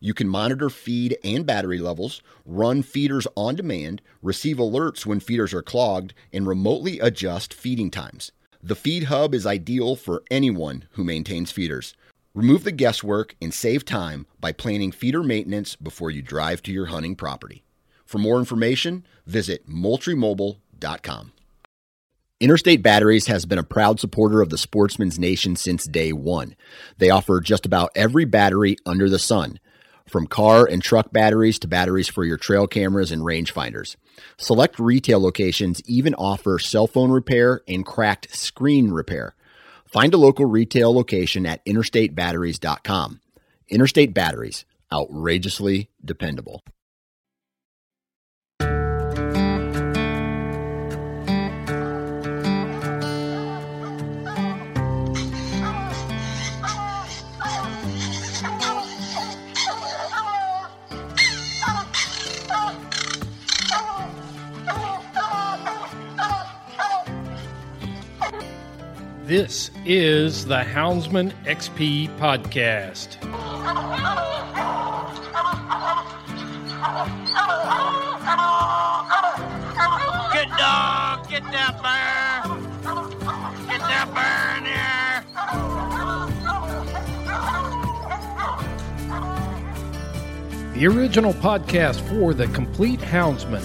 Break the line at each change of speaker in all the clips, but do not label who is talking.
you can monitor feed and battery levels, run feeders on demand, receive alerts when feeders are clogged, and remotely adjust feeding times. The Feed Hub is ideal for anyone who maintains feeders. Remove the guesswork and save time by planning feeder maintenance before you drive to your hunting property. For more information, visit moultriemobile.com. Interstate Batteries has been a proud supporter of the Sportsman's Nation since day one. They offer just about every battery under the sun from car and truck batteries to batteries for your trail cameras and rangefinders. Select retail locations even offer cell phone repair and cracked screen repair. Find a local retail location at interstatebatteries.com. Interstate Batteries, outrageously dependable.
This is the Houndsman XP podcast.
Good dog, get that bear. Get that bear in here.
The original podcast for the complete houndsman.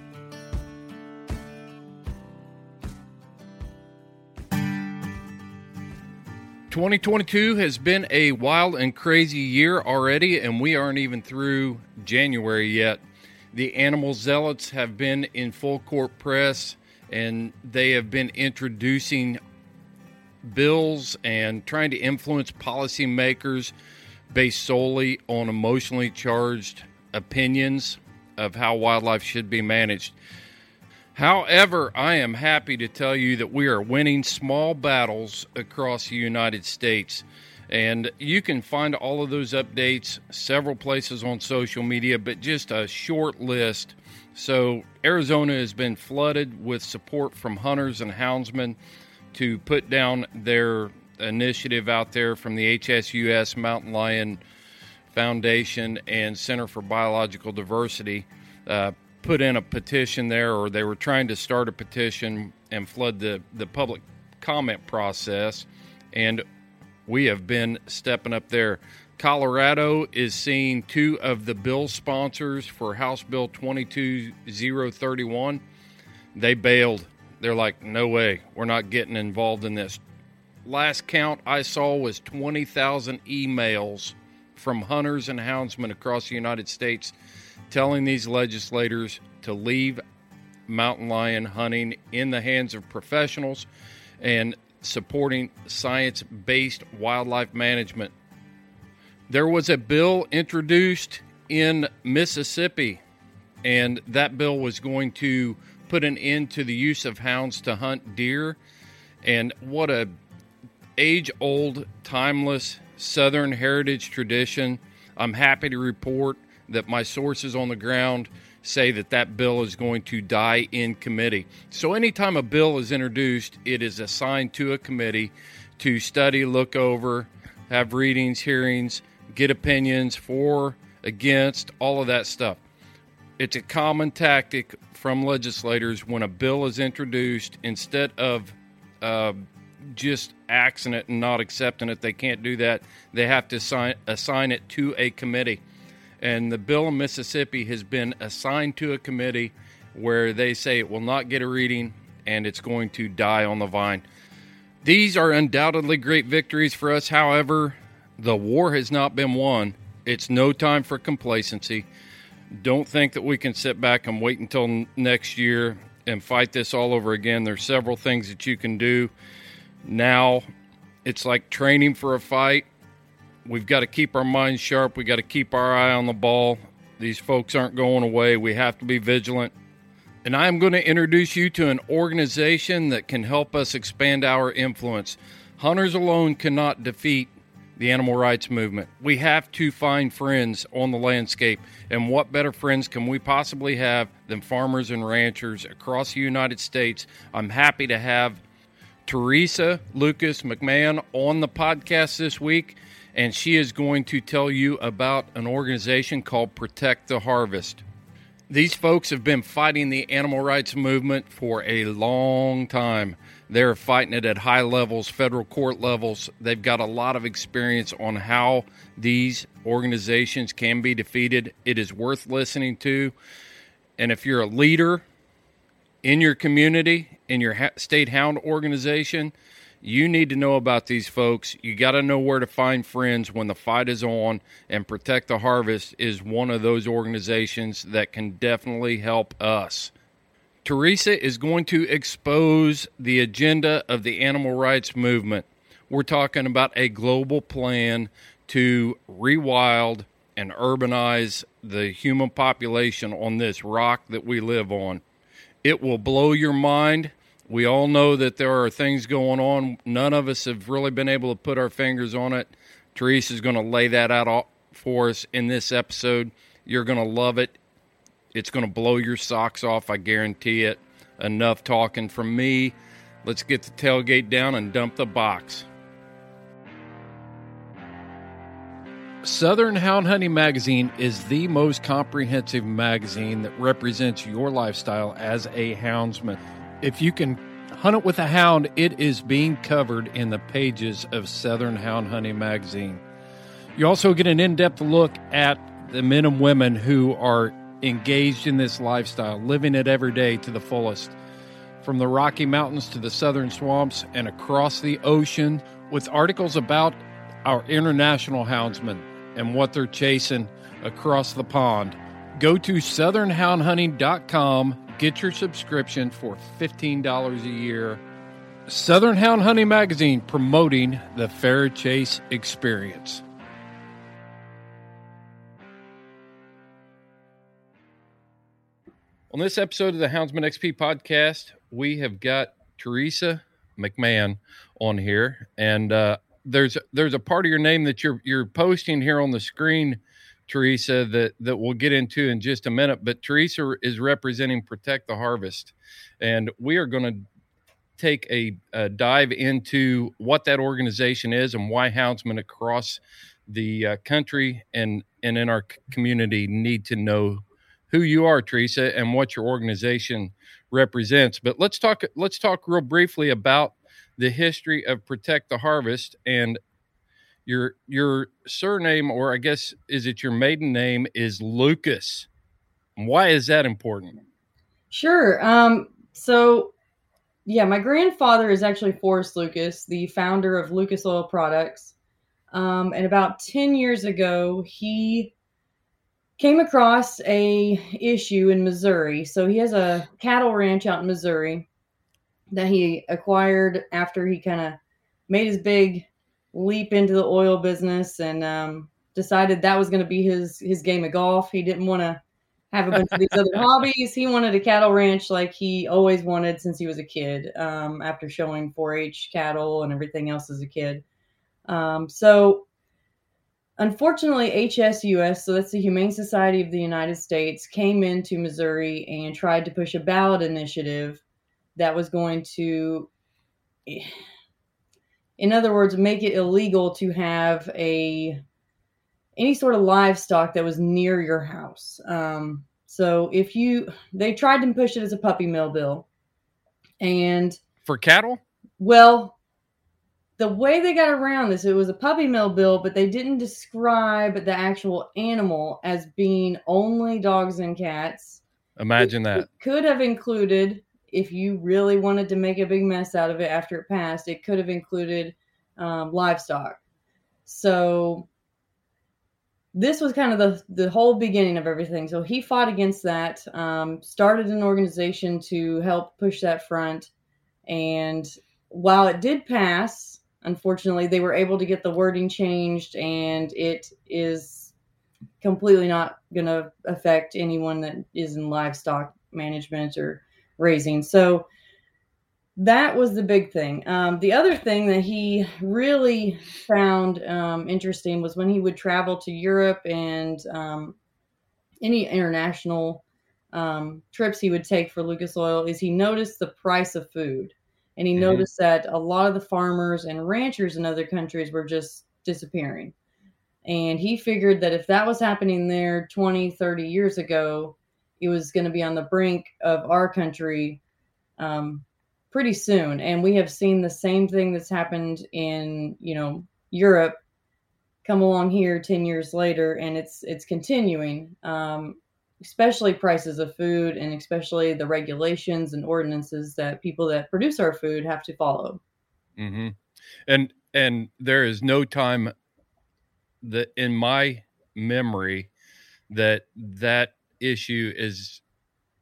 Twenty twenty two has been a wild and crazy year already, and we aren't even through January yet. The animal zealots have been in full court press, and they have been introducing bills and trying to influence policymakers based solely on emotionally charged opinions of how wildlife should be managed. However, I am happy to tell you that we are winning small battles across the United States. And you can find all of those updates several places on social media, but just a short list. So, Arizona has been flooded with support from hunters and houndsmen to put down their initiative out there from the HSUS Mountain Lion Foundation and Center for Biological Diversity. Uh, put in a petition there, or they were trying to start a petition and flood the, the public comment process. And we have been stepping up there. Colorado is seeing two of the bill sponsors for House Bill 22031. They bailed. They're like, no way, we're not getting involved in this. Last count I saw was 20,000 emails from hunters and houndsmen across the United States telling these legislators to leave mountain lion hunting in the hands of professionals and supporting science based wildlife management. There was a bill introduced in Mississippi, and that bill was going to put an end to the use of hounds to hunt deer. And what a age old, timeless Southern heritage tradition. I'm happy to report that my sources on the ground say that that bill is going to die in committee. So, anytime a bill is introduced, it is assigned to a committee to study, look over, have readings, hearings, get opinions for, against, all of that stuff. It's a common tactic from legislators when a bill is introduced, instead of uh, just axing it and not accepting it, they can't do that. They have to assign, assign it to a committee. And the bill in Mississippi has been assigned to a committee where they say it will not get a reading and it's going to die on the vine. These are undoubtedly great victories for us. However, the war has not been won. It's no time for complacency. Don't think that we can sit back and wait until next year and fight this all over again. There's several things that you can do. Now, it's like training for a fight. We've got to keep our minds sharp. We got to keep our eye on the ball. These folks aren't going away. We have to be vigilant. And I'm going to introduce you to an organization that can help us expand our influence. Hunters alone cannot defeat the animal rights movement. We have to find friends on the landscape. And what better friends can we possibly have than farmers and ranchers across the United States? I'm happy to have Teresa Lucas McMahon on the podcast this week, and she is going to tell you about an organization called Protect the Harvest. These folks have been fighting the animal rights movement for a long time. They're fighting it at high levels, federal court levels. They've got a lot of experience on how these organizations can be defeated. It is worth listening to. And if you're a leader in your community, in your state hound organization, you need to know about these folks. You got to know where to find friends when the fight is on, and Protect the Harvest is one of those organizations that can definitely help us. Teresa is going to expose the agenda of the animal rights movement. We're talking about a global plan to rewild and urbanize the human population on this rock that we live on. It will blow your mind. We all know that there are things going on. None of us have really been able to put our fingers on it. Teresa is going to lay that out for us in this episode. You're going to love it. It's going to blow your socks off, I guarantee it. Enough talking from me. Let's get the tailgate down and dump the box. Southern Hound Hunting Magazine is the most comprehensive magazine that represents your lifestyle as a houndsman. If you can hunt it with a hound, it is being covered in the pages of Southern Hound Hunting Magazine. You also get an in depth look at the men and women who are engaged in this lifestyle, living it every day to the fullest. From the Rocky Mountains to the southern swamps and across the ocean, with articles about our international houndsmen and what they're chasing across the pond. Go to southernhoundhunting.com, get your subscription for $15 a year. Southern Hound Hunting Magazine promoting the fair chase experience. On this episode of the Houndsman XP podcast, we have got Teresa McMahon on here, and uh, there's there's a part of your name that you're you're posting here on the screen, Teresa, that that we'll get into in just a minute. But Teresa is representing Protect the Harvest, and we are going to take a, a, dive into what that organization is and why houndsmen across the uh, country and and in our community need to know who you are, Teresa, and what your organization represents. But let's talk. Let's talk real briefly about the history of Protect the Harvest and your your surname, or I guess is it your maiden name, is Lucas. Why is that important?
Sure. Um, so, yeah, my grandfather is actually Forrest Lucas, the founder of Lucas Oil Products. Um, and about 10 years ago, he came across a issue in Missouri. So he has a cattle ranch out in Missouri that he acquired after he kind of made his big leap into the oil business and um, decided that was going to be his his game of golf. He didn't want to have a bunch of these other hobbies. He wanted a cattle ranch like he always wanted since he was a kid. Um, after showing 4-H cattle and everything else as a kid, um, so unfortunately, HSUS, so that's the Humane Society of the United States, came into Missouri and tried to push a ballot initiative that was going to, in other words, make it illegal to have a any sort of livestock that was near your house. Um, so if you, they tried to push it as a puppy mill bill, and
For cattle?
well, the way they got around this, it was a puppy mill bill, but they didn't describe the actual animal as being only dogs and cats.
Imagine that.
It could have included, if you really wanted to make a big mess out of it after it passed, it could have included um, livestock. So this was kind of the the whole beginning of everything. So he fought against that, um, started an organization to help push that front, and while it did pass, unfortunately, they were able to get the wording changed, and it is completely not going to affect anyone that is in livestock management or raising. So that was the big thing. Um, the other thing that he really found um, interesting was when he would travel to Europe and um, any international um, trips he would take for Lucas Oil, is he noticed the price of food. And he
Mhm.
noticed that a lot of the farmers and ranchers in other countries were just disappearing. And he figured that if that was happening there 20, 30 years ago, it was going to be on the brink of our country um, pretty soon. And we have seen the same thing that's happened in, you know, Europe come along here 10 years later and it's it's continuing um, especially prices of food and especially the regulations and ordinances that people that produce our food have to follow
mm-hmm. And and there is no time that in my memory that that issue is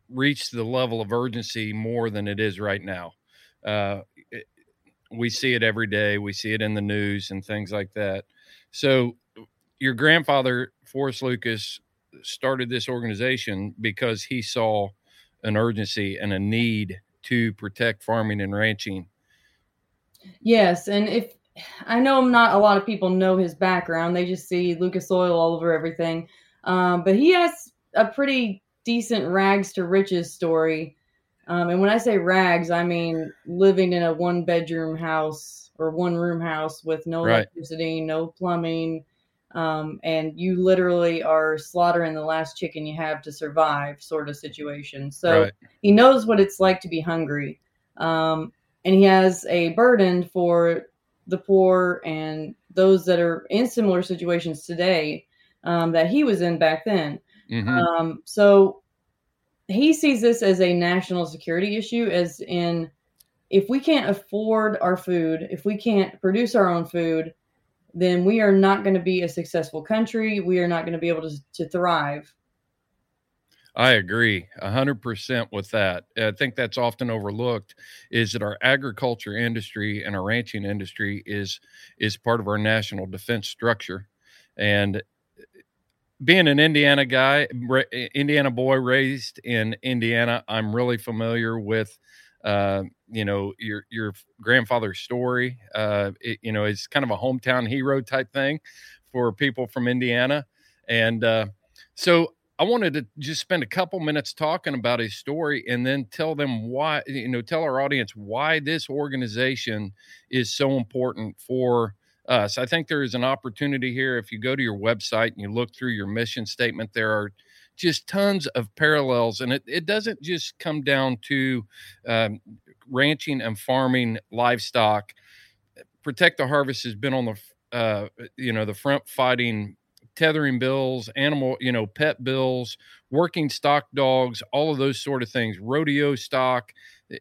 reached the level of urgency more than it is right now. Uh, it, we see it every day. We see it in the news and things like that. So, your grandfather, Forrest Lucas, started this organization because he saw an urgency and a need to protect farming and ranching.
Yes, and if I know not a lot of people know his background, they just see Lucas Oil all over everything. Um, but he has a pretty decent rags to riches story. Um, and when I say rags, I mean living in a one bedroom house or one room house with no
Right.
electricity, no plumbing. Um, and you literally are slaughtering the last chicken you have to survive, sort of situation. So
Right.
he knows what it's like to be hungry. Um, and he has a burden for the poor and those that are in similar situations today um, that he was in back then.
Mhm.
Um, so he sees this as a national security issue, as in if we can't afford our food, if we can't produce our own food, then we are not going to be a successful country. We are not going to be able to, to thrive.
I agree a hundred percent with that. I think that's often overlooked is that our agriculture industry and our ranching industry is is part of our national defense structure. And being an Indiana guy, Indiana boy raised in Indiana, I'm really familiar with uh, you know your your grandfather's story. Uh, it, you know, it's kind of a hometown hero type thing for people from Indiana, and uh, so I wanted to just spend a couple minutes talking about his story and then tell them why, you know, tell our audience why this organization is so important for us. I think there is an opportunity here. If you go to your website and you look through your mission statement, there are just tons of parallels. And it, it doesn't just come down to um, ranching and farming livestock. Protect the Harvest has been on the, uh, you know, the front fighting tethering bills, animal, you know, pet bills, working stock dogs, all of those sort of things, rodeo stock.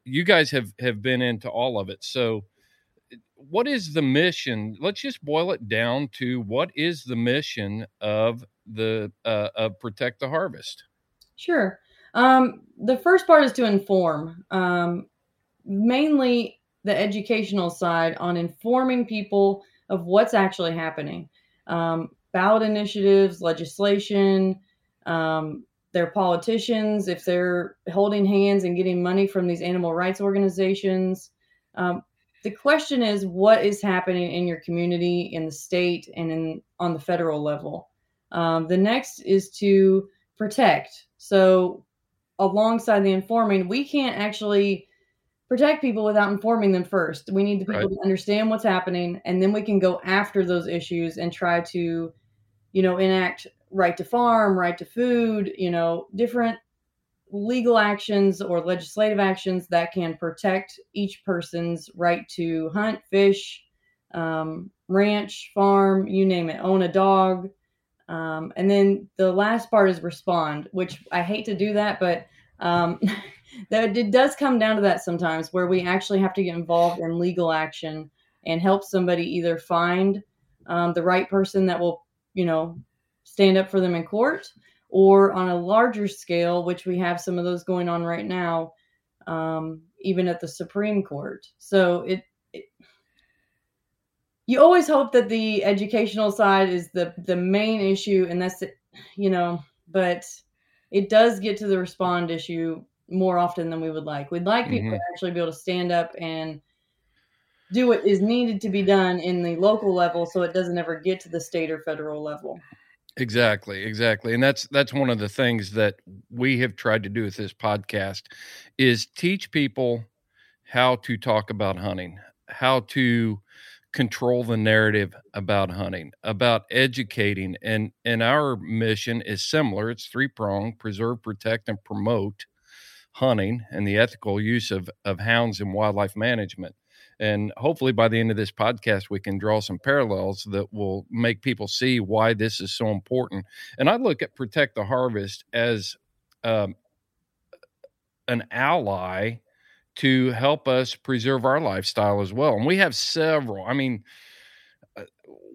You guys have have been into all of it. So what is the mission? Let's just boil it down to what is the mission of the uh, of Protect the Harvest?
Sure. Um, the first part is to inform, um, mainly the educational side on informing people of what's actually happening. Um, ballot initiatives, legislation, um, their politicians, if they're holding hands and getting money from these animal rights organizations, um, the question is what is happening in your community, in the state, and in on the federal level. Um, the next is to protect. So, alongside the informing, we can't actually protect people without informing them first. We need the people
Right.
to understand what's happening, and then we can go after those issues and try to, you know, enact right to farm, right to food, you know, different legal actions or legislative actions that can protect each person's right to hunt, fish, um, ranch, farm, you name it, own a dog. Um, and then the last part is respond, which I hate to do that, but um, that it does come down to that sometimes where we actually have to get involved in legal action and help somebody either find um, the right person that will, you know, stand up for them in court or on a larger scale, which we have some of those going on right now, um, even at the Supreme Court. So it, it, you always hope that the educational side is the the main issue, and that's it, you know, but it does get to the respond issue more often than we would like. We'd like people to actually be able to stand up and do what is needed to be done in the local level so it doesn't ever get to the state or federal level.
Exactly, exactly. And that's that's one of the things that we have tried to do with this podcast is teach people how to talk about hunting, how to control the narrative about hunting, about educating and and our mission is similar. It's three-pronged, preserve, protect and promote hunting and the ethical use of of hounds in wildlife management. And hopefully by the end of this podcast, we can draw some parallels that will make people see why this is so important. And I look at Protect the Harvest as um, an ally to help us preserve our lifestyle as well. And we have several, I mean, uh,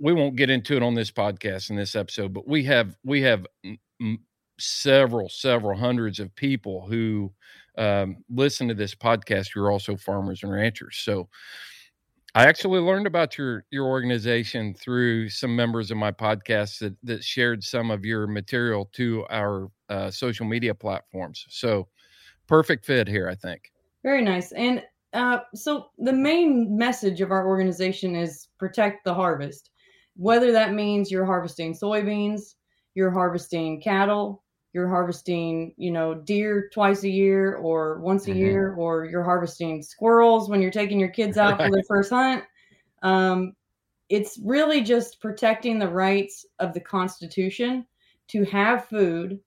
we won't get into it on this podcast in this episode, but we have, we have mm, several, several hundreds of people who um, listen to this podcast you're also farmers and ranchers. So I actually learned about your your organization through some members of my podcast that that shared some of your material to our uh, social media platforms. So perfect fit here, I think.
Very nice. And uh, so the main message of our organization is protect the harvest. Whether that means you're harvesting soybeans, you're harvesting cattle, you're harvesting, you know, deer twice a year or once a
Mhm.
year, or you're harvesting squirrels when you're taking your kids out for their first hunt. Um, it's really just protecting the rights of the Constitution to have food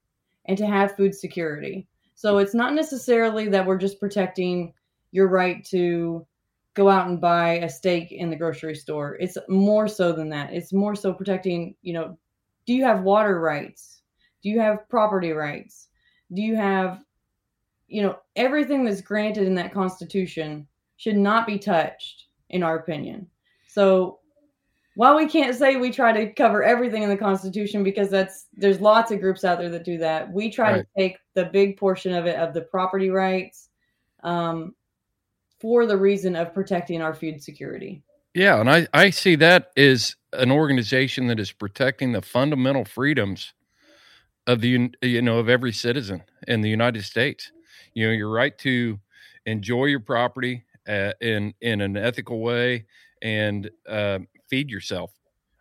and to have food security. So it's not necessarily that we're just protecting your right to go out and buy a steak in the grocery store. It's more so than that. It's more so protecting, you know, do you have water rights? Do you have property rights? Do you have, you know, everything that's granted in that constitution should not be touched, in our opinion. So while we can't say we try to cover everything in the constitution because that's there's lots of groups out there that do that we try
Right.
to take the big portion of it of the property rights um, for the reason of protecting our food security
Yeah, and I I see that as an organization that is protecting the fundamental freedoms of the you know of every citizen in the United States. You know, your right to enjoy your property uh, in in an ethical way and uh, feed yourself.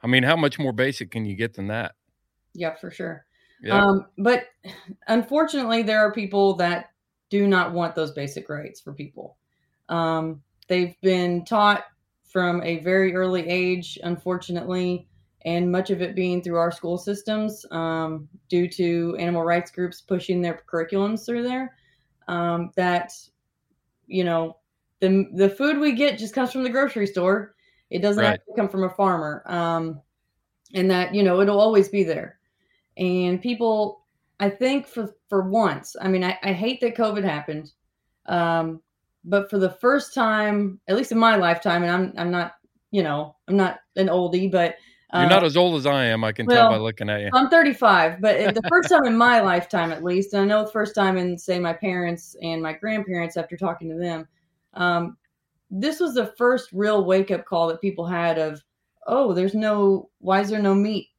I mean, how much more basic can you get than that?
yeah for sure
Yeah,
um, but unfortunately there are people that do not want those basic rights for people um, they've been taught from a very early age unfortunately and much of it being through our school systems um, due to animal rights groups pushing their curriculums through there. Um, that you know the the food we get just comes from the grocery store. It doesn't
Right.
have to come from a farmer um, and that you know it'll always be there. And people i think for for once i mean i, I hate that covid happened um, but for the first time at least in my lifetime and i'm i'm not you know i'm not an oldie but
you're
uh,
not as old as I am. I can tell by looking at you.
I'm 35, but the first time in my lifetime, at least, and I know the first time in, say, my parents and my grandparents after talking to them, um, this was the first real wake up call that people had of, oh, there's no, why is there no meat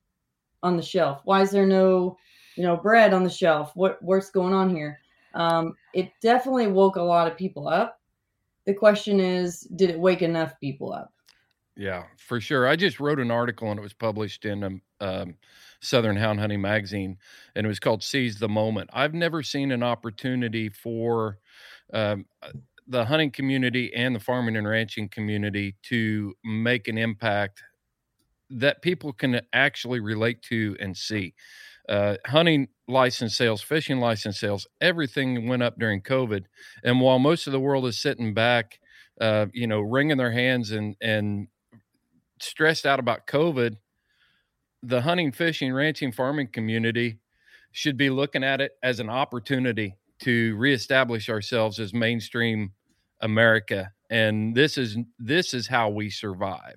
on the shelf? Why is there no, you know, bread on the shelf? What, what's going on here? Um, it definitely woke a lot of people up. the question is, did it wake enough people up?
Yeah, for sure. I just wrote an article and it was published in um, um, Southern Hound Hunting magazine, and it was called "Seize the Moment." I've never seen an opportunity for um, uh, the hunting community and the farming and ranching community to make an impact that people can actually relate to and see. Uh, hunting license sales, fishing license sales, everything went up during COVID. And while most of the world is sitting back, uh, you know, wringing their hands and and stressed out about COVID, the hunting, fishing, ranching, farming community should be looking at it as an opportunity to reestablish ourselves as mainstream America. And this is this is how we survive.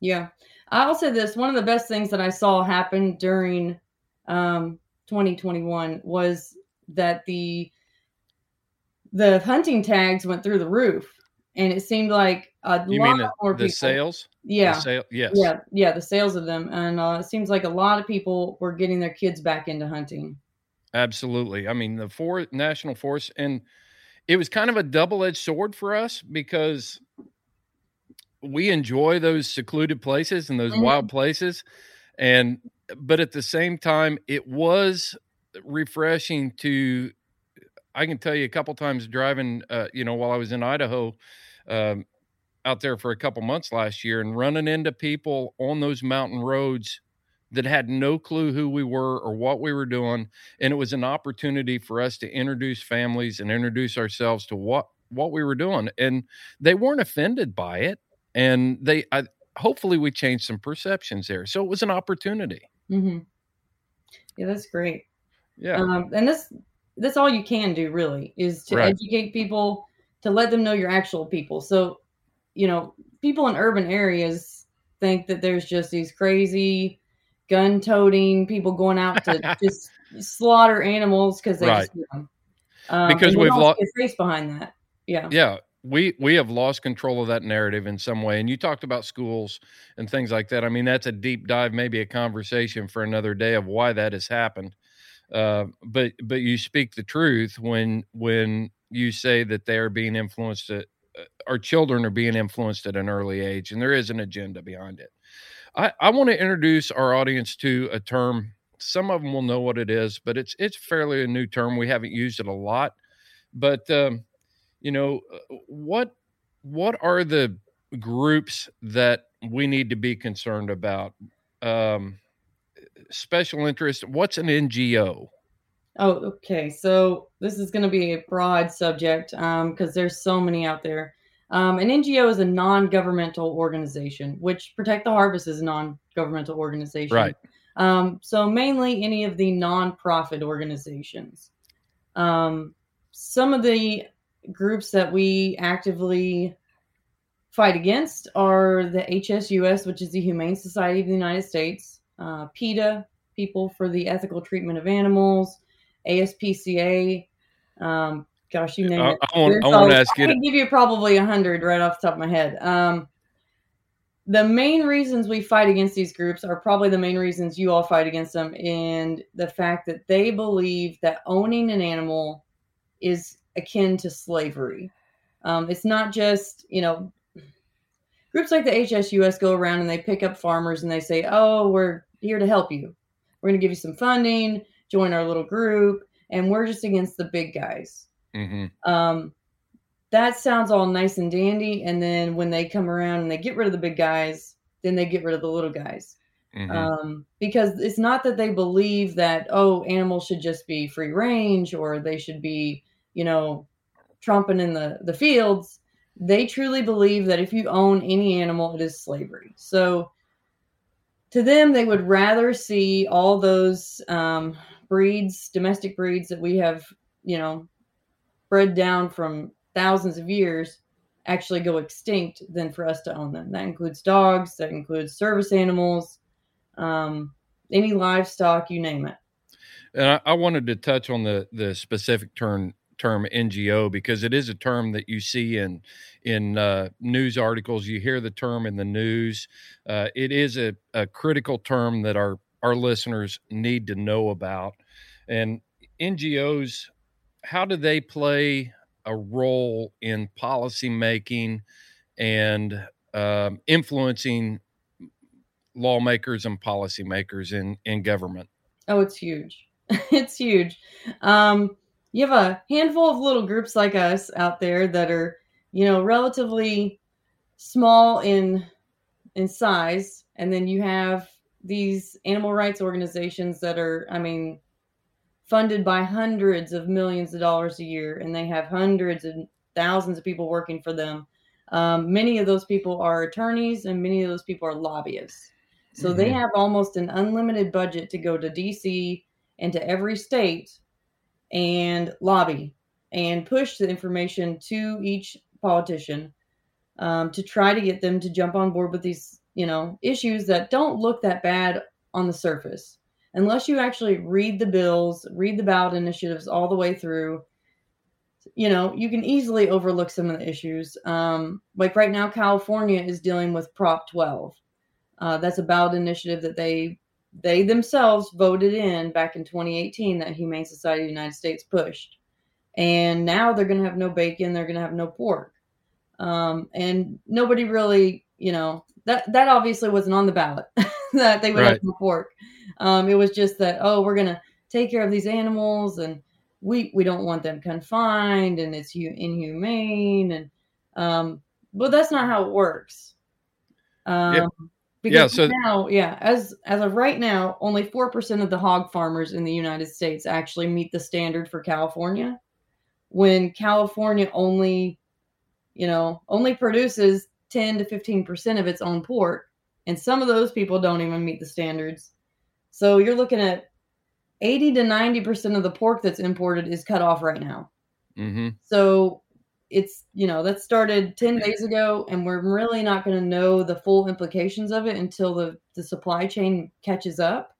Yeah. I'll say this one of the best things that I saw happen during um, 2021 was that the the hunting tags went through the roof and it seemed like a
You
lot
mean the,
more
the
people
sales? The
yeah
sale, yes.
yeah yeah the sales of them and uh, it seems like a lot of people were getting their kids back into hunting
Absolutely. I mean, the four national forest, and it was kind of a double edged sword for us because we enjoy those secluded places and those
Mhm.
wild places. And, but at the same time, it was refreshing to, I can tell you a couple times driving, uh, you know, while I was in Idaho, um, out there for a couple months last year and running into people on those mountain roads that had no clue who we were or what we were doing and it was an opportunity for us to introduce families and introduce ourselves to what what we were doing and they weren't offended by it and they I, hopefully we changed some perceptions there so it was an opportunity.
Hmm yeah that's great.
Yeah.
Um, and this that's all you can do really is to
Right.
educate people to let them know you're actual people. So you know people in urban areas think that there's just these crazy gun toting people going out to just slaughter animals because they
Right.
just do them. Um,
Because we've
don't
lo-
see a face behind that. Yeah.
Yeah. We we have lost control of that narrative in some way. And you talked about schools and things like that. I mean that's a deep dive maybe a conversation for another day of why that has happened uh, but but you speak the truth when when you say that they are being influenced at uh, our children are being influenced at an early age and there is an agenda behind it. I i want to introduce our audience to a term some of them will know what it is but it's it's fairly a new term we haven't used it a lot but um, you know uh, what what are the groups that we need to be concerned about? Um, special interest what's an ngo
Oh, okay. So this is going to be a broad subject because there's so many out there. Um, an NGO is a non-governmental organization, which Protect the Harvest is a non-governmental organization.
Right.
Um, so mainly any of the non-profit organizations. Um, some of the groups that we actively fight against are the HSUS, which is the Humane Society of the United States, uh, PETA, People for the Ethical Treatment of Animals, ASPCA. Um, gosh, you name
I-
it.
I won't- I
a-
ask you
I
to-
can give you probably a hundred right off the top of my head. Um, the main reasons we fight against these groups are probably the main reasons you all fight against them, and the fact that they believe that owning an animal is akin to slavery. Um, it's not just you know groups like the HSUS go around and they pick up farmers and they say, "Oh, we're here to help you. We're going to give you some funding. Join our little group, and we're just against the big guys."
hmm
Um, that sounds all nice and dandy, and then when they come around and they get rid of the big guys, then they get rid of the little guys.
hmm
Um, because it's not that they believe that oh, animals should just be free range or they should be, you know, tromping in the the fields. They truly believe that if you own any animal, it is slavery. So to them, they would rather see all those um, breeds, domestic breeds that we have, you know, bred down from thousands of years actually go extinct than for us to own them. That includes dogs, that includes service animals, um, any livestock, you name it.
and I, I wanted to touch on the the specific term term ngo because it is a term that you see in in uh, news articles you hear the term in the news uh, it is a, a critical term that our our listeners need to know about and ngos how do they play a role in policy making and um, influencing lawmakers and policymakers in in government.
Oh, it's huge. it's huge. Um, you have a handful of little groups like us out there that are, you know, relatively small in in size, and then you have these animal rights organizations that are, I mean, funded by hundreds of millions of dollars a year, and they have hundreds and thousands of people working for them. Um, many of those people are attorneys, and many of those people are lobbyists. So mm-hmm. they have almost an unlimited budget to go to DC and to every state and lobby and push the information to each politician um, to try to get them to jump on board with these, you know, issues that don't look that bad on the surface. Unless you actually read the bills, read the ballot initiatives all the way through, you know, you can easily overlook some of the issues. Um, like right now, California is dealing with Prop 12. Uh, that's a ballot initiative that they they themselves voted in back in 2018 that Humane Society of the United States pushed. And now they're going to have no bacon, they're going to have no pork. Um, and nobody really, you know, that that obviously wasn't on the ballot that they would right. have no pork. Um, it was just that oh, we're going to take care of these animals and we we don't want them confined and it's inhumane and um, but that's not how it works. Um. Because yeah, so now, yeah, as as of right now, only four percent of the hog farmers in the United States actually meet the standard for California. When California only, you know, only produces ten to fifteen percent of its own pork, and some of those people don't even meet the standards. So you're looking at eighty to ninety percent of the pork that's imported is cut off right now. Mm-hmm. So it's you know that started 10 days ago and we're really not going to know the full implications of it until the, the supply chain catches up.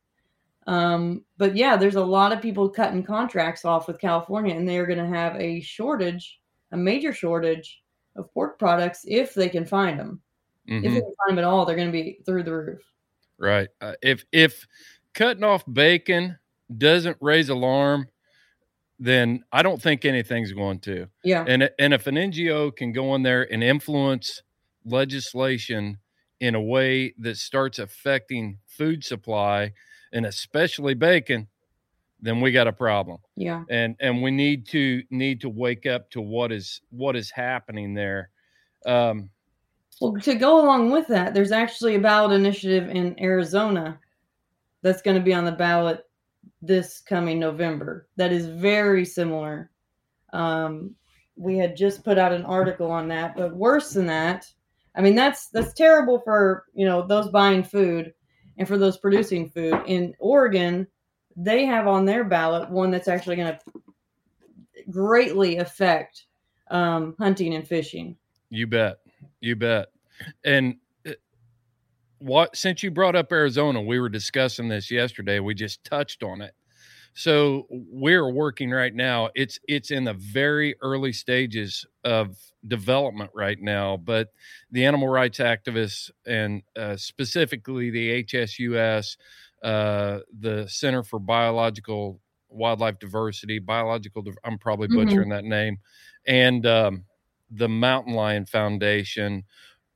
Um, but yeah there's a lot of people cutting contracts off with california and they're going to have a shortage a major shortage of pork products if they can find them. Mm-hmm. if they can find them at all they're going to be through the roof.
Right. Uh, if if cutting off bacon doesn't raise alarm then I don't think anything's going to.
Yeah.
And and if an NGO can go in there and influence legislation in a way that starts affecting food supply and especially bacon, then we got a problem.
Yeah.
And and we need to need to wake up to what is what is happening there. Um,
well, to go along with that, there's actually a ballot initiative in Arizona that's going to be on the ballot this coming November that is very similar. Um, we had just put out an article on that, but worse than that, I mean that's that's terrible for you know those buying food and for those producing food. In Oregon, they have on their ballot one that's actually going to greatly affect um, hunting and fishing.
You bet, you bet, and what since you brought up Arizona, we were discussing this yesterday. We just touched on it. So we're working right now. It's it's in the very early stages of development right now, but the animal rights activists and uh, specifically the HSUS, uh, the Center for Biological Wildlife Diversity, biological. I'm probably mm-hmm. butchering mm-hmm. that name, and um, the Mountain Lion Foundation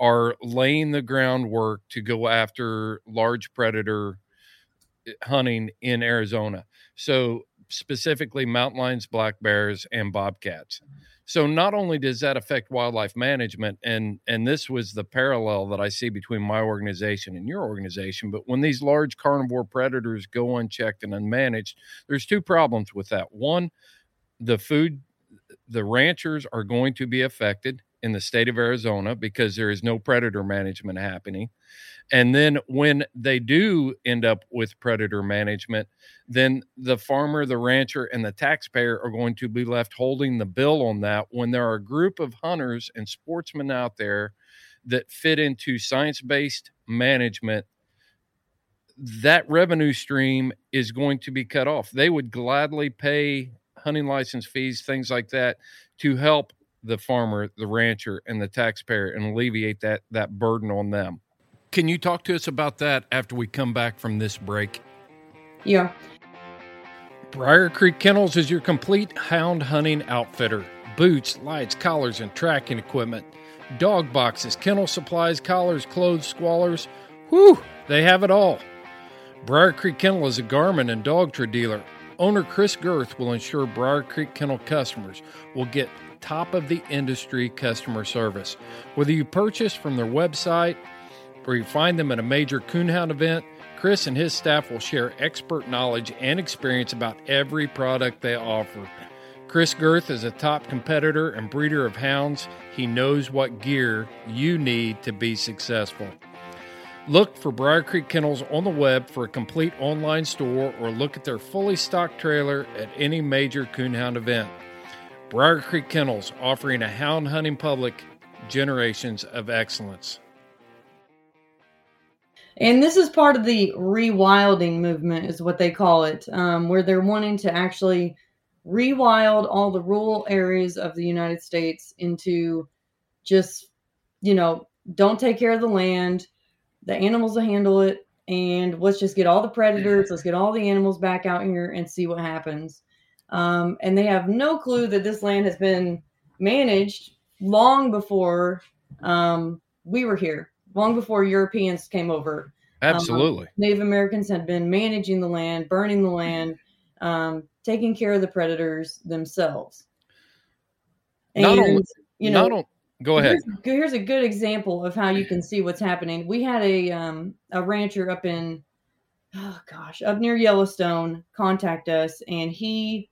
are laying the groundwork to go after large predator eh, hunting in Arizona. So specifically mountain lions, black bears, and bobcats. So not only does that affect wildlife management, and and this was the parallel that I see between my organization and your organization, but when these large carnivore predators go unchecked and unmanaged, there's two problems with that. One, the food, the ranchers are going to be affected in the state of Arizona because there is no predator management happening. And then when they do end up with predator management, then the farmer, the rancher, and the taxpayer are going to be left holding the bill on that when there are a group of hunters and sportsmen out there that fit into science based management. That revenue stream is going to be cut off. They would gladly pay hunting license fees, things like that, to help the farmer, the rancher, and the taxpayer and alleviate that that burden on them. Can you talk to us about that after we come back from this break?
Yeah.
Briar Creek Kennels is your complete hound hunting outfitter. boots, lights, collars, and tracking equipment, dog boxes, kennel supplies, collars, clothes, squallers. Whew, they have it all. Briar Creek Kennel is a Garmin and dog Dogtra dealer. Owner Chris Girth will ensure Briar Creek Kennel customers will get top of the industry customer service. Whether you purchase from their website or you find them at a major coonhound event, Chris and his staff will share expert knowledge and experience about every product they offer. Chris Girth is a top competitor and breeder of hounds. He knows what gear you need to be successful. Look for Briar Creek Kennels on the web for a complete online store or look at their fully stocked trailer at any major coonhound event. Briar Creek Kennels offering a hound hunting public generations of excellence.
And this is part of the rewilding movement, is what they call it, um, where they're wanting to actually rewild all the rural areas of the United States into just, you know, don't take care of the land, the animals will handle it, and let's just get all the predators, let's get all the animals back out here and see what happens. Um, and they have no clue that this land has been managed long before um, we were here, long before Europeans came over.
Absolutely.
Um, Native Americans had been managing the land, burning the land, um, taking care of the predators themselves.
Not only-
you know,
Not on, go ahead.
Here's, here's a good example of how you can see what's happening. We had a um, a rancher up in oh gosh, up near Yellowstone contact us, and he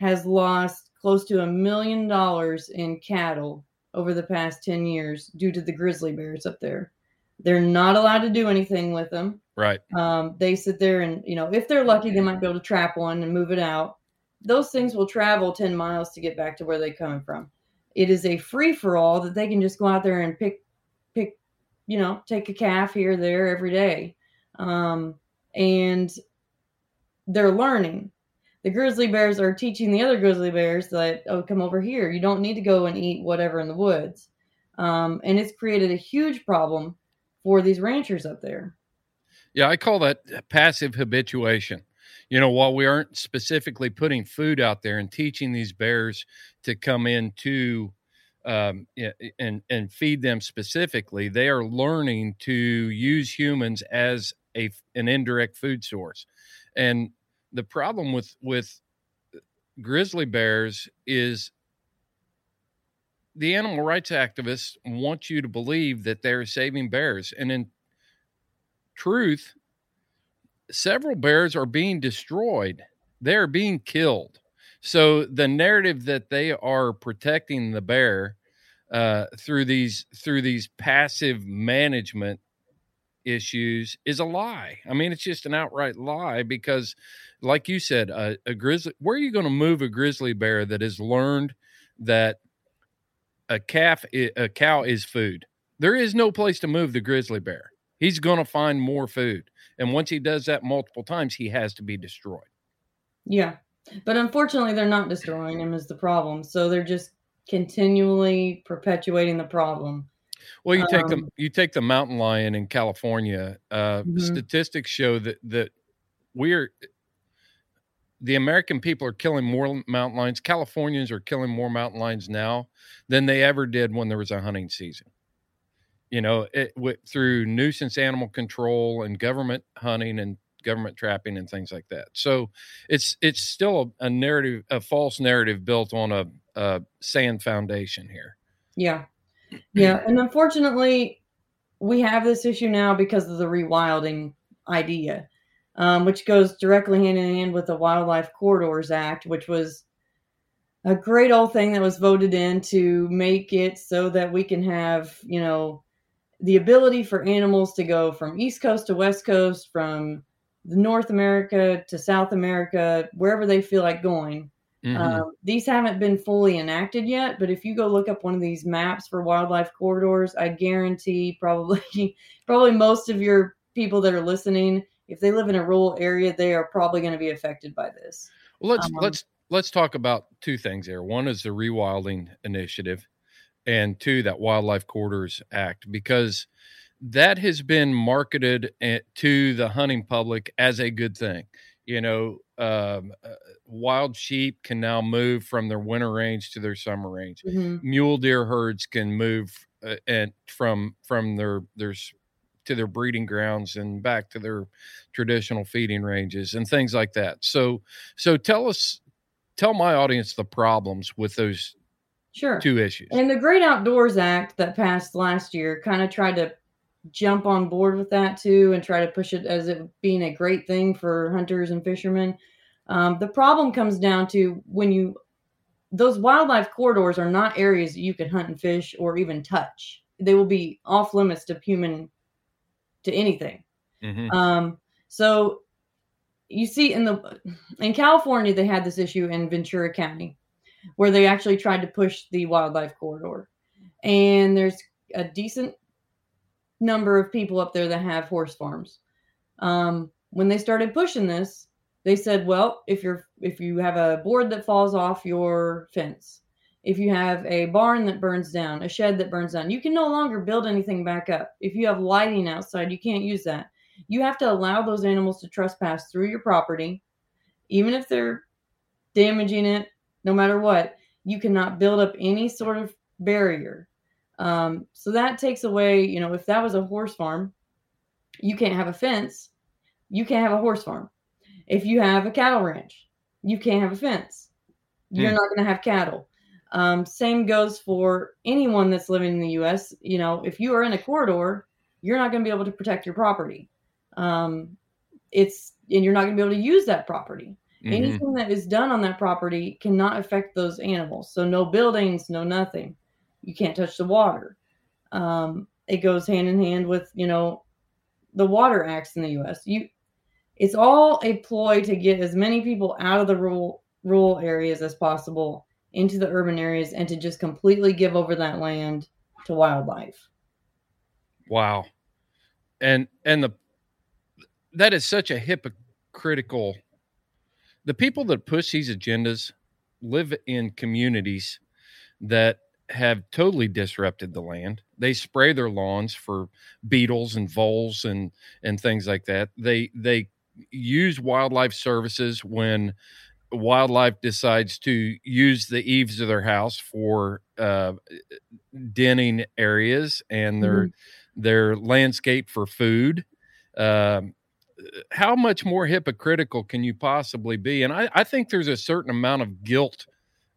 has lost close to a million dollars in cattle over the past 10 years due to the grizzly bears up there. They're not allowed to do anything with them.
Right.
Um, they sit there and, you know, if they're lucky, they might be able to trap one and move it out. Those things will travel 10 miles to get back to where they're coming from. It is a free for all that they can just go out there and pick, pick, you know, take a calf here, there every day. Um, and they're learning. The grizzly bears are teaching the other grizzly bears that, oh, come over here. You don't need to go and eat whatever in the woods. Um, and it's created a huge problem for these ranchers up there.
Yeah, I call that passive habituation. You know, while we aren't specifically putting food out there and teaching these bears to come into um, and and feed them specifically, they are learning to use humans as a an indirect food source. And the problem with with grizzly bears is the animal rights activists want you to believe that they're saving bears, and in truth, several bears are being destroyed. They're being killed. So the narrative that they are protecting the bear uh, through these through these passive management issues is a lie. I mean, it's just an outright lie because, like you said, a, a grizzly. Where are you going to move a grizzly bear that has learned that a calf, a cow is food? There is no place to move the grizzly bear. He's going to find more food, and once he does that multiple times, he has to be destroyed.
Yeah. But unfortunately, they're not destroying him, is the problem. So they're just continually perpetuating the problem.
Well, you take the
Um,
you take the mountain lion in California. Uh,
Mhm.
Statistics show that that we're the American people are killing more mountain lions. Californians are killing more mountain lions now than they ever did when there was a hunting season. You know, it, wi- through nuisance animal control and government hunting and government trapping and things like that. So it's it's still a, a narrative, a false narrative built on a, a sand foundation here.
Yeah. Yeah. And unfortunately, we have this issue now because of the rewilding idea, um, which goes directly hand in hand with the Wildlife Corridors Act, which was a great old thing that was voted in to make it so that we can have, you know, the ability for animals to go from East Coast to West Coast, from North America to South America, wherever they feel like going.
Mhm.
Um, these haven't been fully enacted yet, but if you go look up one of these maps for wildlife corridors, I guarantee probably probably most of your people that are listening, if they live in a rural area, they are probably going to be affected by this.
Well, let's
Um,
let's let's talk about two things there. One is the rewilding initiative, and two that Wildlife Corridors Act because that has been marketed eh, to the hunting public as a good thing. you know, um, uh, wild sheep can now move from their winter range to their summer range.
Mhm.
Mule deer herds can move uh, and from from their their to their breeding grounds and back to their traditional feeding ranges and things like that. So so tell us tell my audience the problems with those
Sure.
two issues.
And the Great Outdoors Act that passed last year kind of tried to jump on board with that too and try to push it as it being a great thing for hunters and fishermen. Um, the problem comes down to when you, those wildlife corridors are not areas that you can hunt and fish or even touch. They will be off limits to human, to anything.
Mhm.
Um, so you see in the in California they had this issue in Ventura County where they actually tried to push the wildlife corridor. And there's a decent number of people up there that have horse farms. Um, when they started pushing this, they said, well, if you're if you have a board that falls off your fence, if you have a barn that burns down, a shed that burns down, you can no longer build anything back up. If you have lighting outside, you can't use that. You have to allow those animals to trespass through your property, even if they're damaging it, no matter what. You cannot build up any sort of barrier. Um, so that takes away, you know, if that was a horse farm, you can't have a fence, you can't have a horse farm. If you have a cattle ranch, you can't have a fence. You're
Hmm.
not going to have cattle. Um, same goes for anyone that's living in the U.S. You know, if you are in a corridor, you're not going to be able to protect your property. Um, it's and you're not going to be able to use that property.
Mhm.
Anything that is done on that property cannot affect those animals. So no buildings, no nothing. You can't touch the water. Um, it goes hand in hand with you know the water acts in the U.S. You, it's all a ploy to get as many people out of the rural rural areas as possible into the urban areas and to just completely give over that land to wildlife.
Wow. And and the that is such a hypocritical the people that push these agendas live in communities that have totally disrupted the land. They spray their lawns for beetles and voles and and things like that. They they use wildlife services when wildlife decides to use the eaves of their house for uh, denning areas and their their landscape for food. Um, how much more hypocritical can you possibly be? And I, I think there's a certain amount of guilt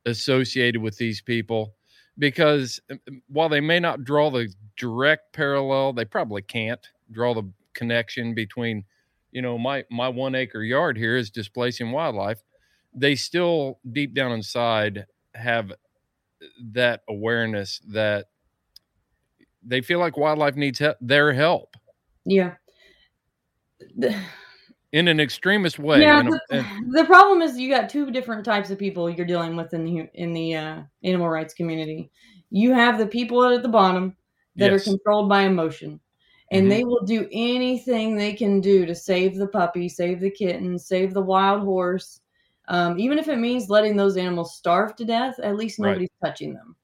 associated with these people because uh, while they may not draw the direct parallel, they probably can't draw the connection between, you know, my my one acre yard here is displacing wildlife. They still deep down inside have that awareness that they feel like wildlife needs he- their help
Yeah. The-
in an extremist way.
yeah,
in a-
the,
and-
the problem is you got two different types of people you're dealing with in the in the uh, animal rights community. You have the people at the bottom that
Yes.
are controlled by emotion, and
Mhm.
they will do anything they can do to save the puppy, save the kitten, save the wild horse. Um, even if it means letting those animals starve to death, at least
Right.
nobody's touching them.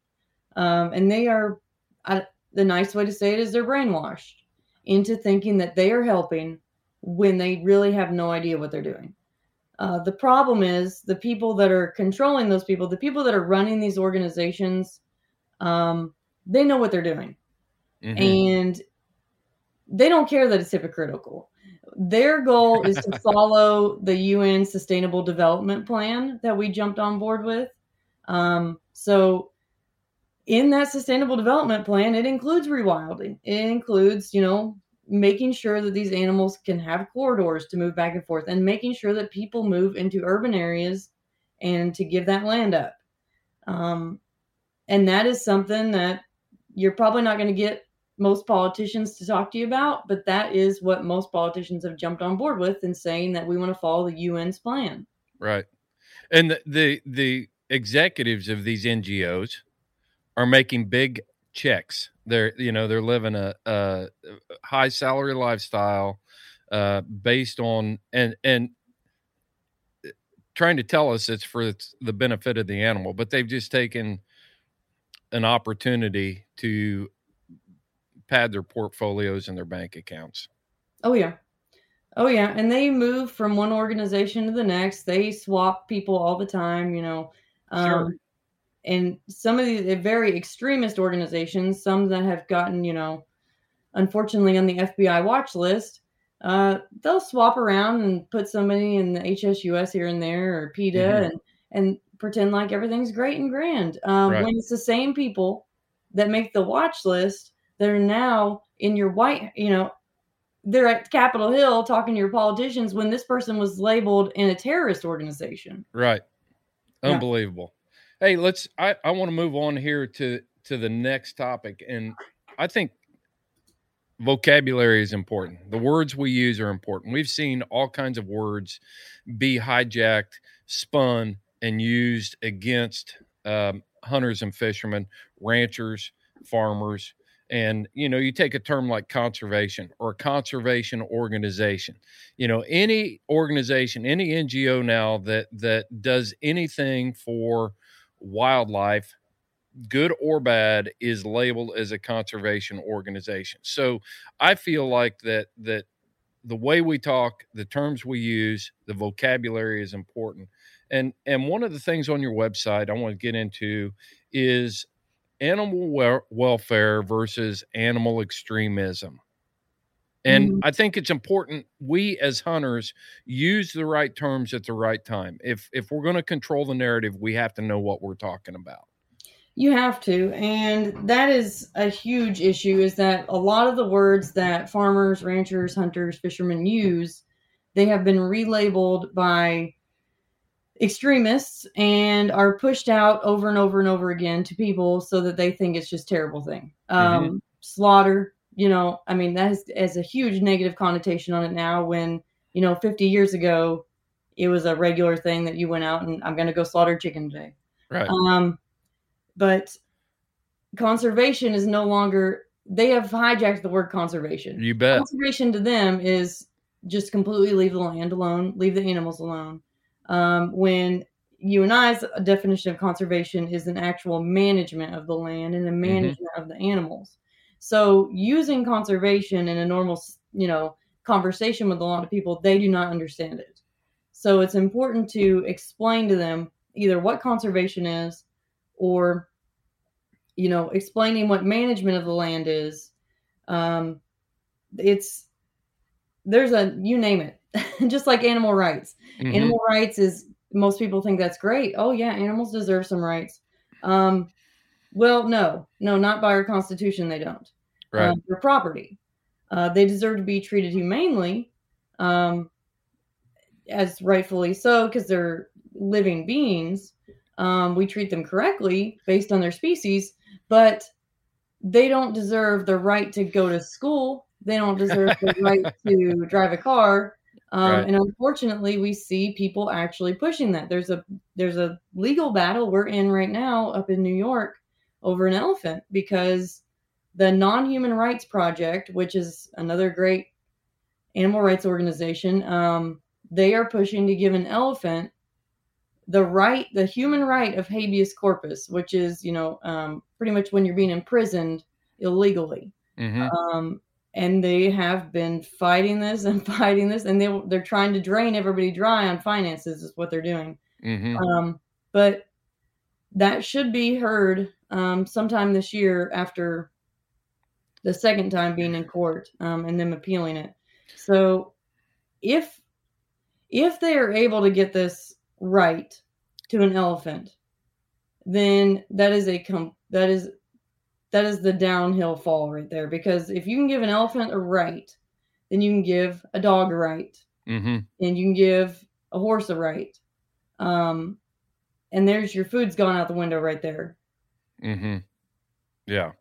Um, and they are, I, the nice way to say it is they're brainwashed into thinking that they are helping when they really have no idea what they're doing. Uh, the problem is the people that are controlling those people, the people that are running these organizations, um, they know what they're doing
Mhm.
and they don't care that it's hypocritical. Their goal is to follow the UN Sustainable Development Plan that we jumped on board with. Um, so, in that Sustainable Development Plan, it includes rewilding. It includes, you know, making sure that these animals can have corridors to move back and forth, and making sure that people move into urban areas and to give that land up. Um, and that is something that you're probably not going to get most politicians to talk to you about, but that is what most politicians have jumped on board with in saying that we want to follow the UN's plan.
Right. And the, the the executives of these NGOs are making big checks. They're you know they're living a, a high salary lifestyle uh, based on and and trying to tell us it's for the benefit of the animal, but they've just taken an opportunity to pad their portfolios and their bank accounts.
Oh yeah. Oh yeah, and they move from one organization to the next. They swap people all the time, you know. Um,
Sure.
And some of the very extremist organizations, some that have gotten, you know, unfortunately on the FBI watch list, uh, they'll swap around and put somebody in the HSUS here and there or PETA
Mhm.
and and pretend like everything's great and grand. Um,
Right.
When it's the same people that make the watch list that are now in your white, you know, they're at Capitol Hill talking to your politicians when this person was labeled in a terrorist organization.
Right. Unbelievable. Hey, let's I, I want to move on here to to the next topic. And I think vocabulary is important. The words we use are important. We've seen all kinds of words be hijacked, spun, and used against um, hunters and fishermen, ranchers, farmers. And you know, you take a term like conservation or a conservation organization. You know, any organization, any NGO now that that does anything for wildlife, good or bad, is labeled as a conservation organization. So I feel like that that the way we talk, the terms we use, the vocabulary is important. And and one of the things on your website I want to get into is animal wel- welfare versus animal extremism. And
Mhm.
I think it's important we as hunters use the right terms at the right time. If if we're going to control the narrative, we have to know what we're talking about.
You have to, and that is a huge issue. Is that a lot of the words that farmers, ranchers, hunters, fishermen use, they have been relabeled by extremists and are pushed out over and over and over again to people so that they think it's just terrible thing. Um, Slaughter, you know, I mean, that has, has a huge negative connotation on it now. When you know, 50 years ago, it was a regular thing that you went out and I'm going to go slaughter chicken today.
Right.
Um, but conservation is no longer. They have hijacked the word conservation.
You bet.
Conservation to them is just completely leave the land alone, leave the animals alone. Um, when you and I's definition of conservation is an actual management of the land and the management of the animals. So using conservation in a normal, you know, conversation with a lot of people, they do not understand it. So it's important to explain to them either what conservation is or you know explaining what management of the land is. Um it's there's a you name it just like animal rights.
Mhm.
animal rights is most people think that's great. Oh yeah animals deserve some rights. Um well no no not by our constitution they don't
Right.
um, they're property. Uh, they deserve to be treated humanely um as rightfully so because they're living beings. Um, we treat them correctly based on their species but they don't deserve the right to go to school. They don't deserve the right to drive a car. Um,
Right.
and unfortunately we see people actually pushing that. There's a there's a legal battle we're in right now up in new york over an elephant because the non-human rights project which is another great animal rights organization um, they are pushing to give an elephant the right the human right of habeas corpus which is you know um, pretty much when you're being imprisoned illegally
Mhm.
um, and they have been fighting this and fighting this and they, they're trying to drain everybody dry on finances is what they're doing
Mhm.
um, but that should be heard um, sometime this year after the second time being in court um, and them appealing it. So if if they are able to get this right to an elephant, then that is a com- that is that is the downhill fall right there. Because if you can give an elephant a right, then you can give a dog a right
Mhm.
and you can give a horse a right. Um, and there's your food's gone out the window right there.
hmm Yeah.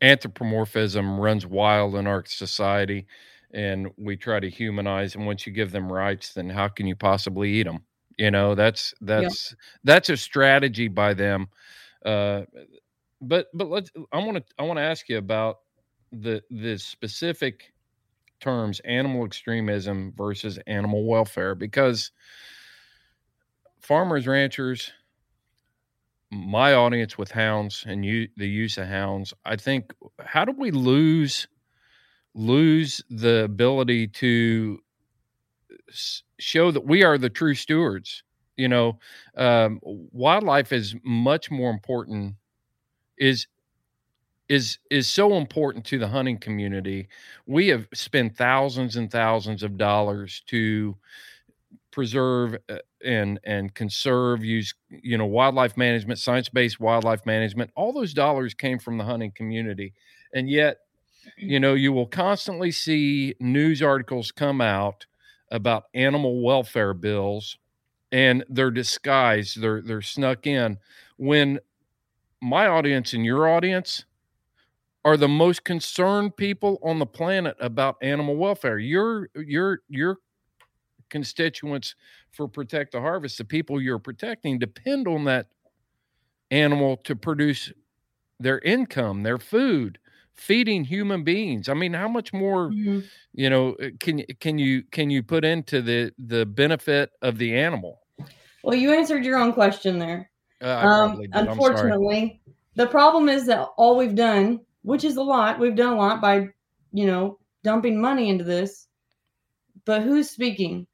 Anthropomorphism runs wild in our society, and we try to humanize. And once you give them rights, then how can you possibly eat them? You know, that's that's that's a strategy by them. Uh, but but let's. I want to I want to ask you about the the specific terms animal extremism versus animal welfare because farmers ranchers my audience with hounds and you the use of hounds i think how do we lose lose the ability to show that we are the true stewards. You know, um, wildlife is much more important. Is is is so important to the hunting community. We have spent thousands and thousands of dollars to preserve uh, and and conserve use you know wildlife management science-based wildlife management all those dollars came from the hunting community. And yet you know you will constantly see news articles come out about animal welfare bills and they're disguised they're they're snuck in when my audience and your audience are the most concerned people on the planet about animal welfare. Your your your constituents for protect the harvest the people you're protecting depend on that animal to produce their income their food feeding human beings i mean how much more
Mhm.
you know uh, can can you can you put into the the benefit of the animal
Well, you answered your own question there.
uh,
Um,
probably did. I'm sorry.
unfortunately, the problem is that all we've done, which is a lot, we've done a lot by, you know, dumping money into this. But who's speaking?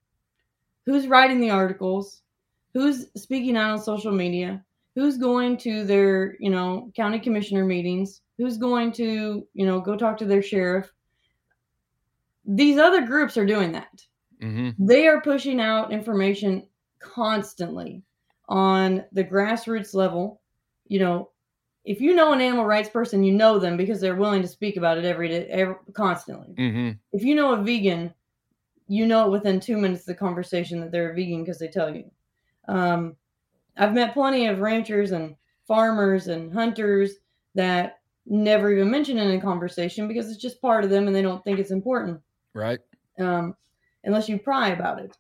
Who's writing the articles? Who's speaking out on social media? Who's going to their, you know, county commissioner meetings? Who's going to, you know, go talk to their sheriff? These other groups are doing that
Mhm.
they are pushing out information constantly on the grassroots level. You know, if you know an animal rights person, you know them because they're willing to speak about it every day, every, constantly.
Mhm.
If you know a vegan, you know it within two minutes of the conversation that they're a vegan because they tell you. Um, I've met plenty of ranchers and farmers and hunters that never even mention it in a conversation because it's just part of them and they don't think it's important
right
um, unless you pry about it.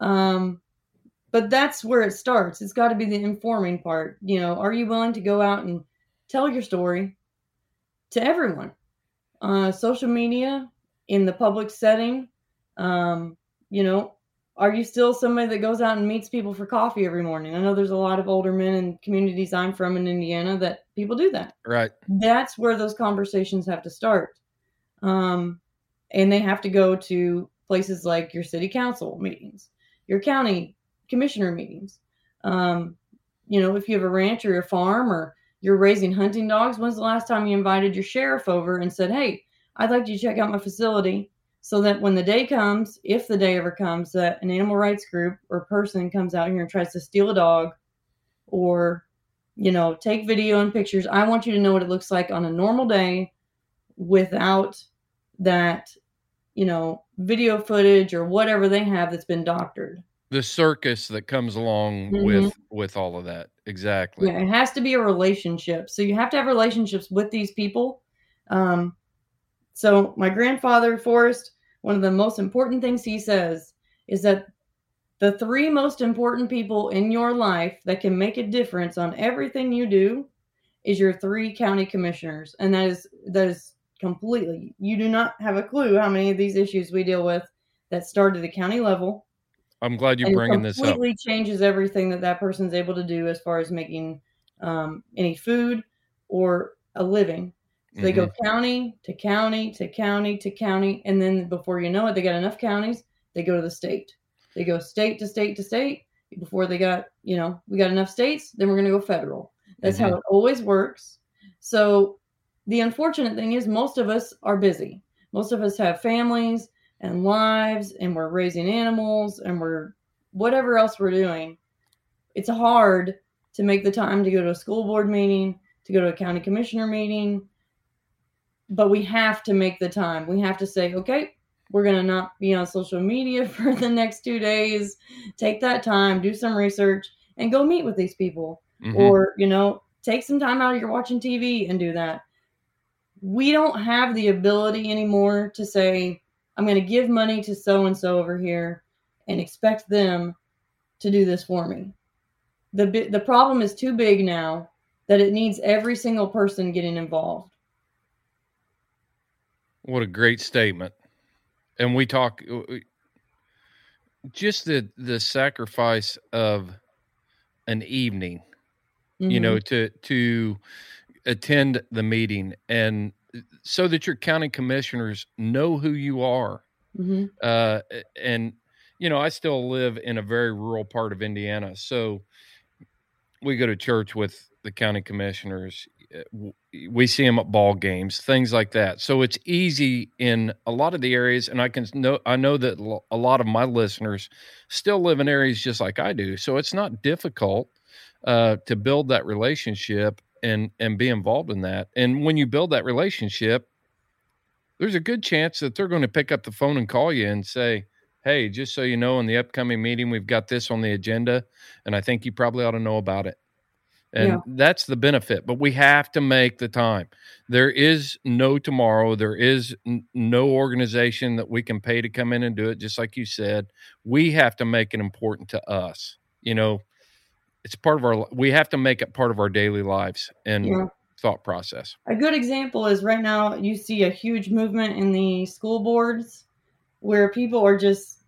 Um, but that's where it starts. It's got to be the informing part. You know, are you willing to go out and tell your story to everyone? Uh, social media, in the public setting. Um, you know, are you still somebody that goes out and meets people for coffee every morning? I know there's a lot of older men in communities I'm from in Indiana that people do that.
Right.
That's where those conversations have to start. Um, and they have to go to places like your city council meetings your county commissioner meetings. Um, you know if you have a ranch or a farm or you're raising hunting dogs when's the last time you invited your sheriff over and said hey i'd like you to check out my facility so that when the day comes if the day ever comes that an animal rights group or person comes out here and tries to steal a dog or you know, take video and pictures. I want you to know what it looks like on a normal day without that, you know, video footage or whatever they have that's been doctored.
the circus that comes along
Mhm.
with with all of that exactly
Yeah, it has to be a relationship. So you have to have relationships with these people. Um, so my grandfather, Forrest, one of the most important things he says is that the three most important people in your life that can make a difference on everything you do is your three county commissioners, and that is that is completely. You do not have a clue how many of these issues we deal with that start at the county level
i'm glad you're bringing this up
completely changes everything that that person's able to do as far as making um, any food or a living. So they go
Mm-hmm.
county to county to county to county, and then before you know it, they got enough counties. They go to the state. They go state to state to state. Before they got, you know, we got enough states, then we're going to go federal. That's how
Mhm.
it always works. So the unfortunate thing is, most of us are busy. Most of us have families and lives, and we're raising animals, and we're whatever else we're doing. It's hard to make the time to go to a school board meeting, to go to a county commissioner meeting, but we have to make the time. We have to say, okay, we're going to not be on social media for the next two days. Take that time, do some research, and go meet with these people
Mhm.
or you know take some time out of your watching tv and do that we don't have the ability anymore to say i'm going to give money to so and so over here and expect them to do this for me the the problem is too big now that it needs every single person getting involved
What a great statement. And we talk uh, just the the sacrifice of an evening, you know, to to attend the meeting and so that your county commissioners know who you are.
Mhm.
Uh and you know, I still live in a very rural part of Indiana, so we go to church with the county commissioners. We see them at ball games, things like that. So it's easy in a lot of the areas, and I can know I know that a lot of my listeners still live in areas just like I do. So it's not difficult uh, to build that relationship and and be involved in that. And when you build that relationship, there's a good chance that they're going to pick up the phone and call you and say, "Hey, just so you know, in the upcoming meeting, we've got this on the agenda, and I think you probably ought to know about it." And
Yeah.
that's the benefit. But we have to make the time. There is no tomorrow. There is n- no organization that we can pay to come in and do it. Just like you said, we have to make it important to us. You know, it's part of our. We have to make it part of our daily lives and
Yeah.
thought process.
A good example is right now you see a huge movement in the school boards where people are just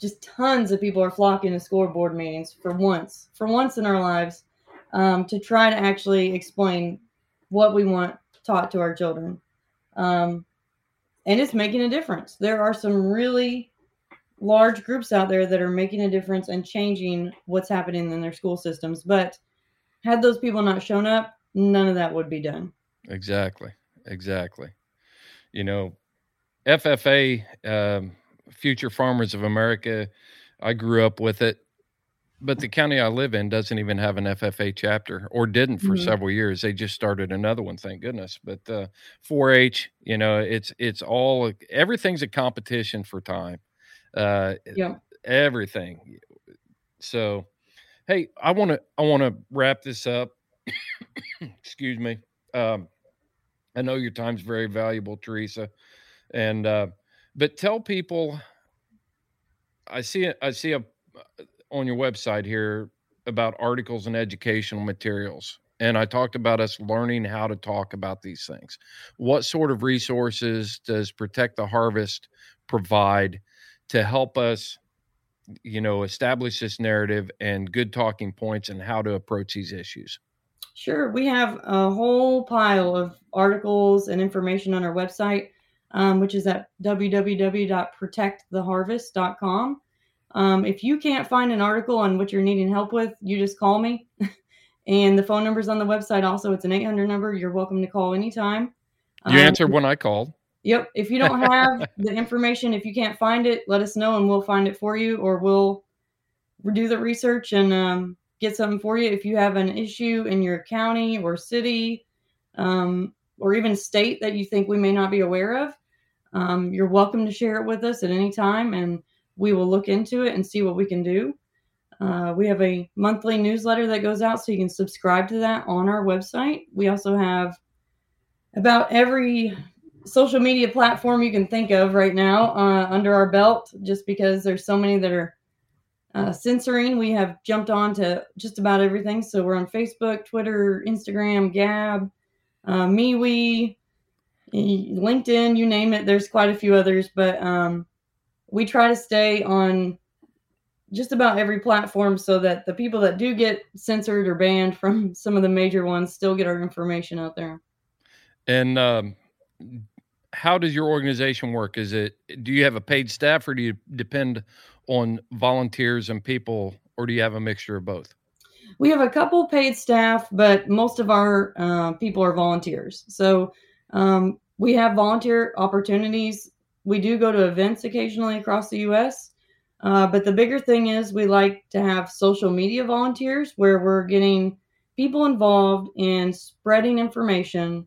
just tons of people are flocking to school board meetings for once, for once in our lives, um, to try to actually explain what we want taught to our children. Um, and it's making a difference. There are some really large groups out there that are making a difference and changing what's happening in their school systems. But had those people not shown up, none of that would be done.
Exactly. Exactly. You know, FFA, um, Future Farmers of America, I grew up with it, but the county I live in doesn't even have an FFA chapter or didn't for
Mhm.
several years. They just started another one, thank goodness. But uh, 4-H, you know, it's it's all everything's a competition for time. Uh,
Yeah.
everything. So, hey, I want to I want to wrap this up. Excuse me. Um, I know your time's very valuable, Teresa, and uh, but tell people. I see it. I see a on your website here about articles and educational materials, and I talked about us learning how to talk about these things. What sort of resources does Protect the Harvest provide to help us? you know establish this narrative and good talking points and how to approach these issues
Sure. We have a whole pile of articles and information on our website, um, which is at www.protecttheharvest.com. Um, if you can't find an article on what you're needing help with, you just call me. and the phone number's on the website also. It's an 800 number. You're welcome to call anytime.
you
Um,
answered when i called
Yep. If you don't have the information, if you can't find it, let us know and we'll find it for you or we'll do the research and um, get something for you. If you have an issue in your county or city um, or even state that you think we may not be aware of, um, you're welcome to share it with us at any time and we will look into it and see what we can do. Uh, we have a monthly newsletter that goes out so you can subscribe to that on our website. We also have about every social media platform you can think of right now uh, under our belt just because there's so many that are uh, censoring we have jumped on to just about everything so we're on facebook twitter instagram gab uh, MeWe, linkedin you name it there's quite a few others but um, we try to stay on just about every platform so that the people that do get censored or banned from some of the major ones still get our information out there
and um, how does your organization work is it do you have a paid staff or do you depend on volunteers and people or do you have a mixture of both
We have a couple paid staff, but most of our uh, people are volunteers. So um, we have volunteer opportunities. We do go to events occasionally across the U.S., uh, but the bigger thing is we like to have social media volunteers where we're getting people involved in spreading information,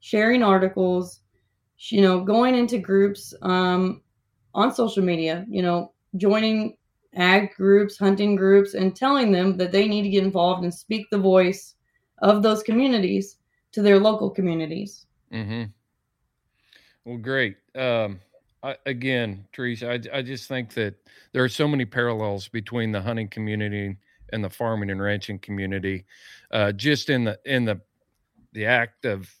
sharing articles, you know, going into groups um, on social media, you know, joining ag groups, hunting groups, and telling them that they need to get involved and speak the voice of those communities to their local communities.
mm-hmm. well great um, I, again teresa I, I just think that there are so many parallels between the hunting community and the farming and ranching community uh, just in the in the the act of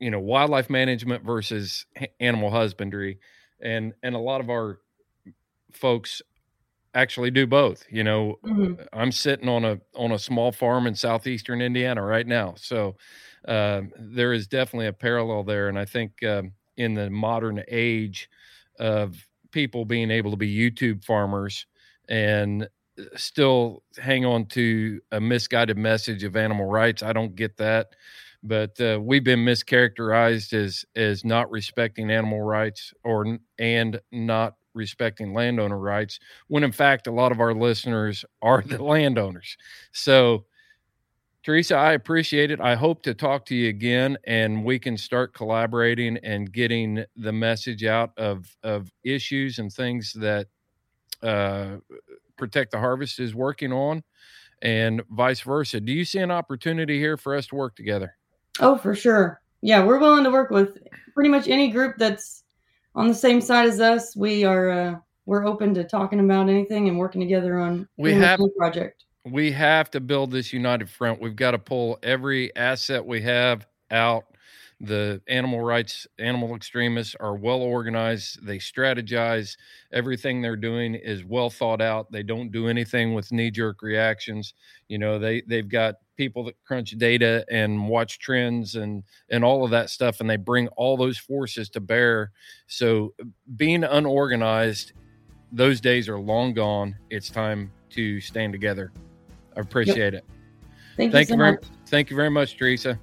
you know wildlife management versus animal husbandry. And and a lot of our folks actually do both you know
Mhm.
i'm sitting on a on a small farm in southeastern indiana right now. So um, there is definitely a parallel there. And i think um, in the modern age of people being able to be YouTube farmers and still hang on to a misguided message of animal rights. I don't get that, but uh, we've been mischaracterized as as not respecting animal rights or and not respecting landowner rights when in fact a lot of our listeners are the landowners. So Teresa, I appreciate it. I hope to talk to you again and we can start collaborating and getting the message out of, of issues and things that uh, Protect the Harvest is working on and vice versa. Do you see an opportunity here for us to work together?
Oh, for sure. Yeah, we're willing to work with pretty much any group that's on the same side as us. We are uh, we're open to talking about anything and working together on
we have
project
we have to build this united front. We've got to pull every asset we have out. The animal rights, animal extremists are well organized. They strategize. Everything they're doing is well thought out. They don't do anything with knee jerk reactions. You know, they they've got people that crunch data and watch trends and and all of that stuff, and they bring all those forces to bear. So, being unorganized, those days are long gone. It's time to stand together. I appreciate yep. it.
Thank, thank you, so
very,
much.
Thank you very much, Teresa.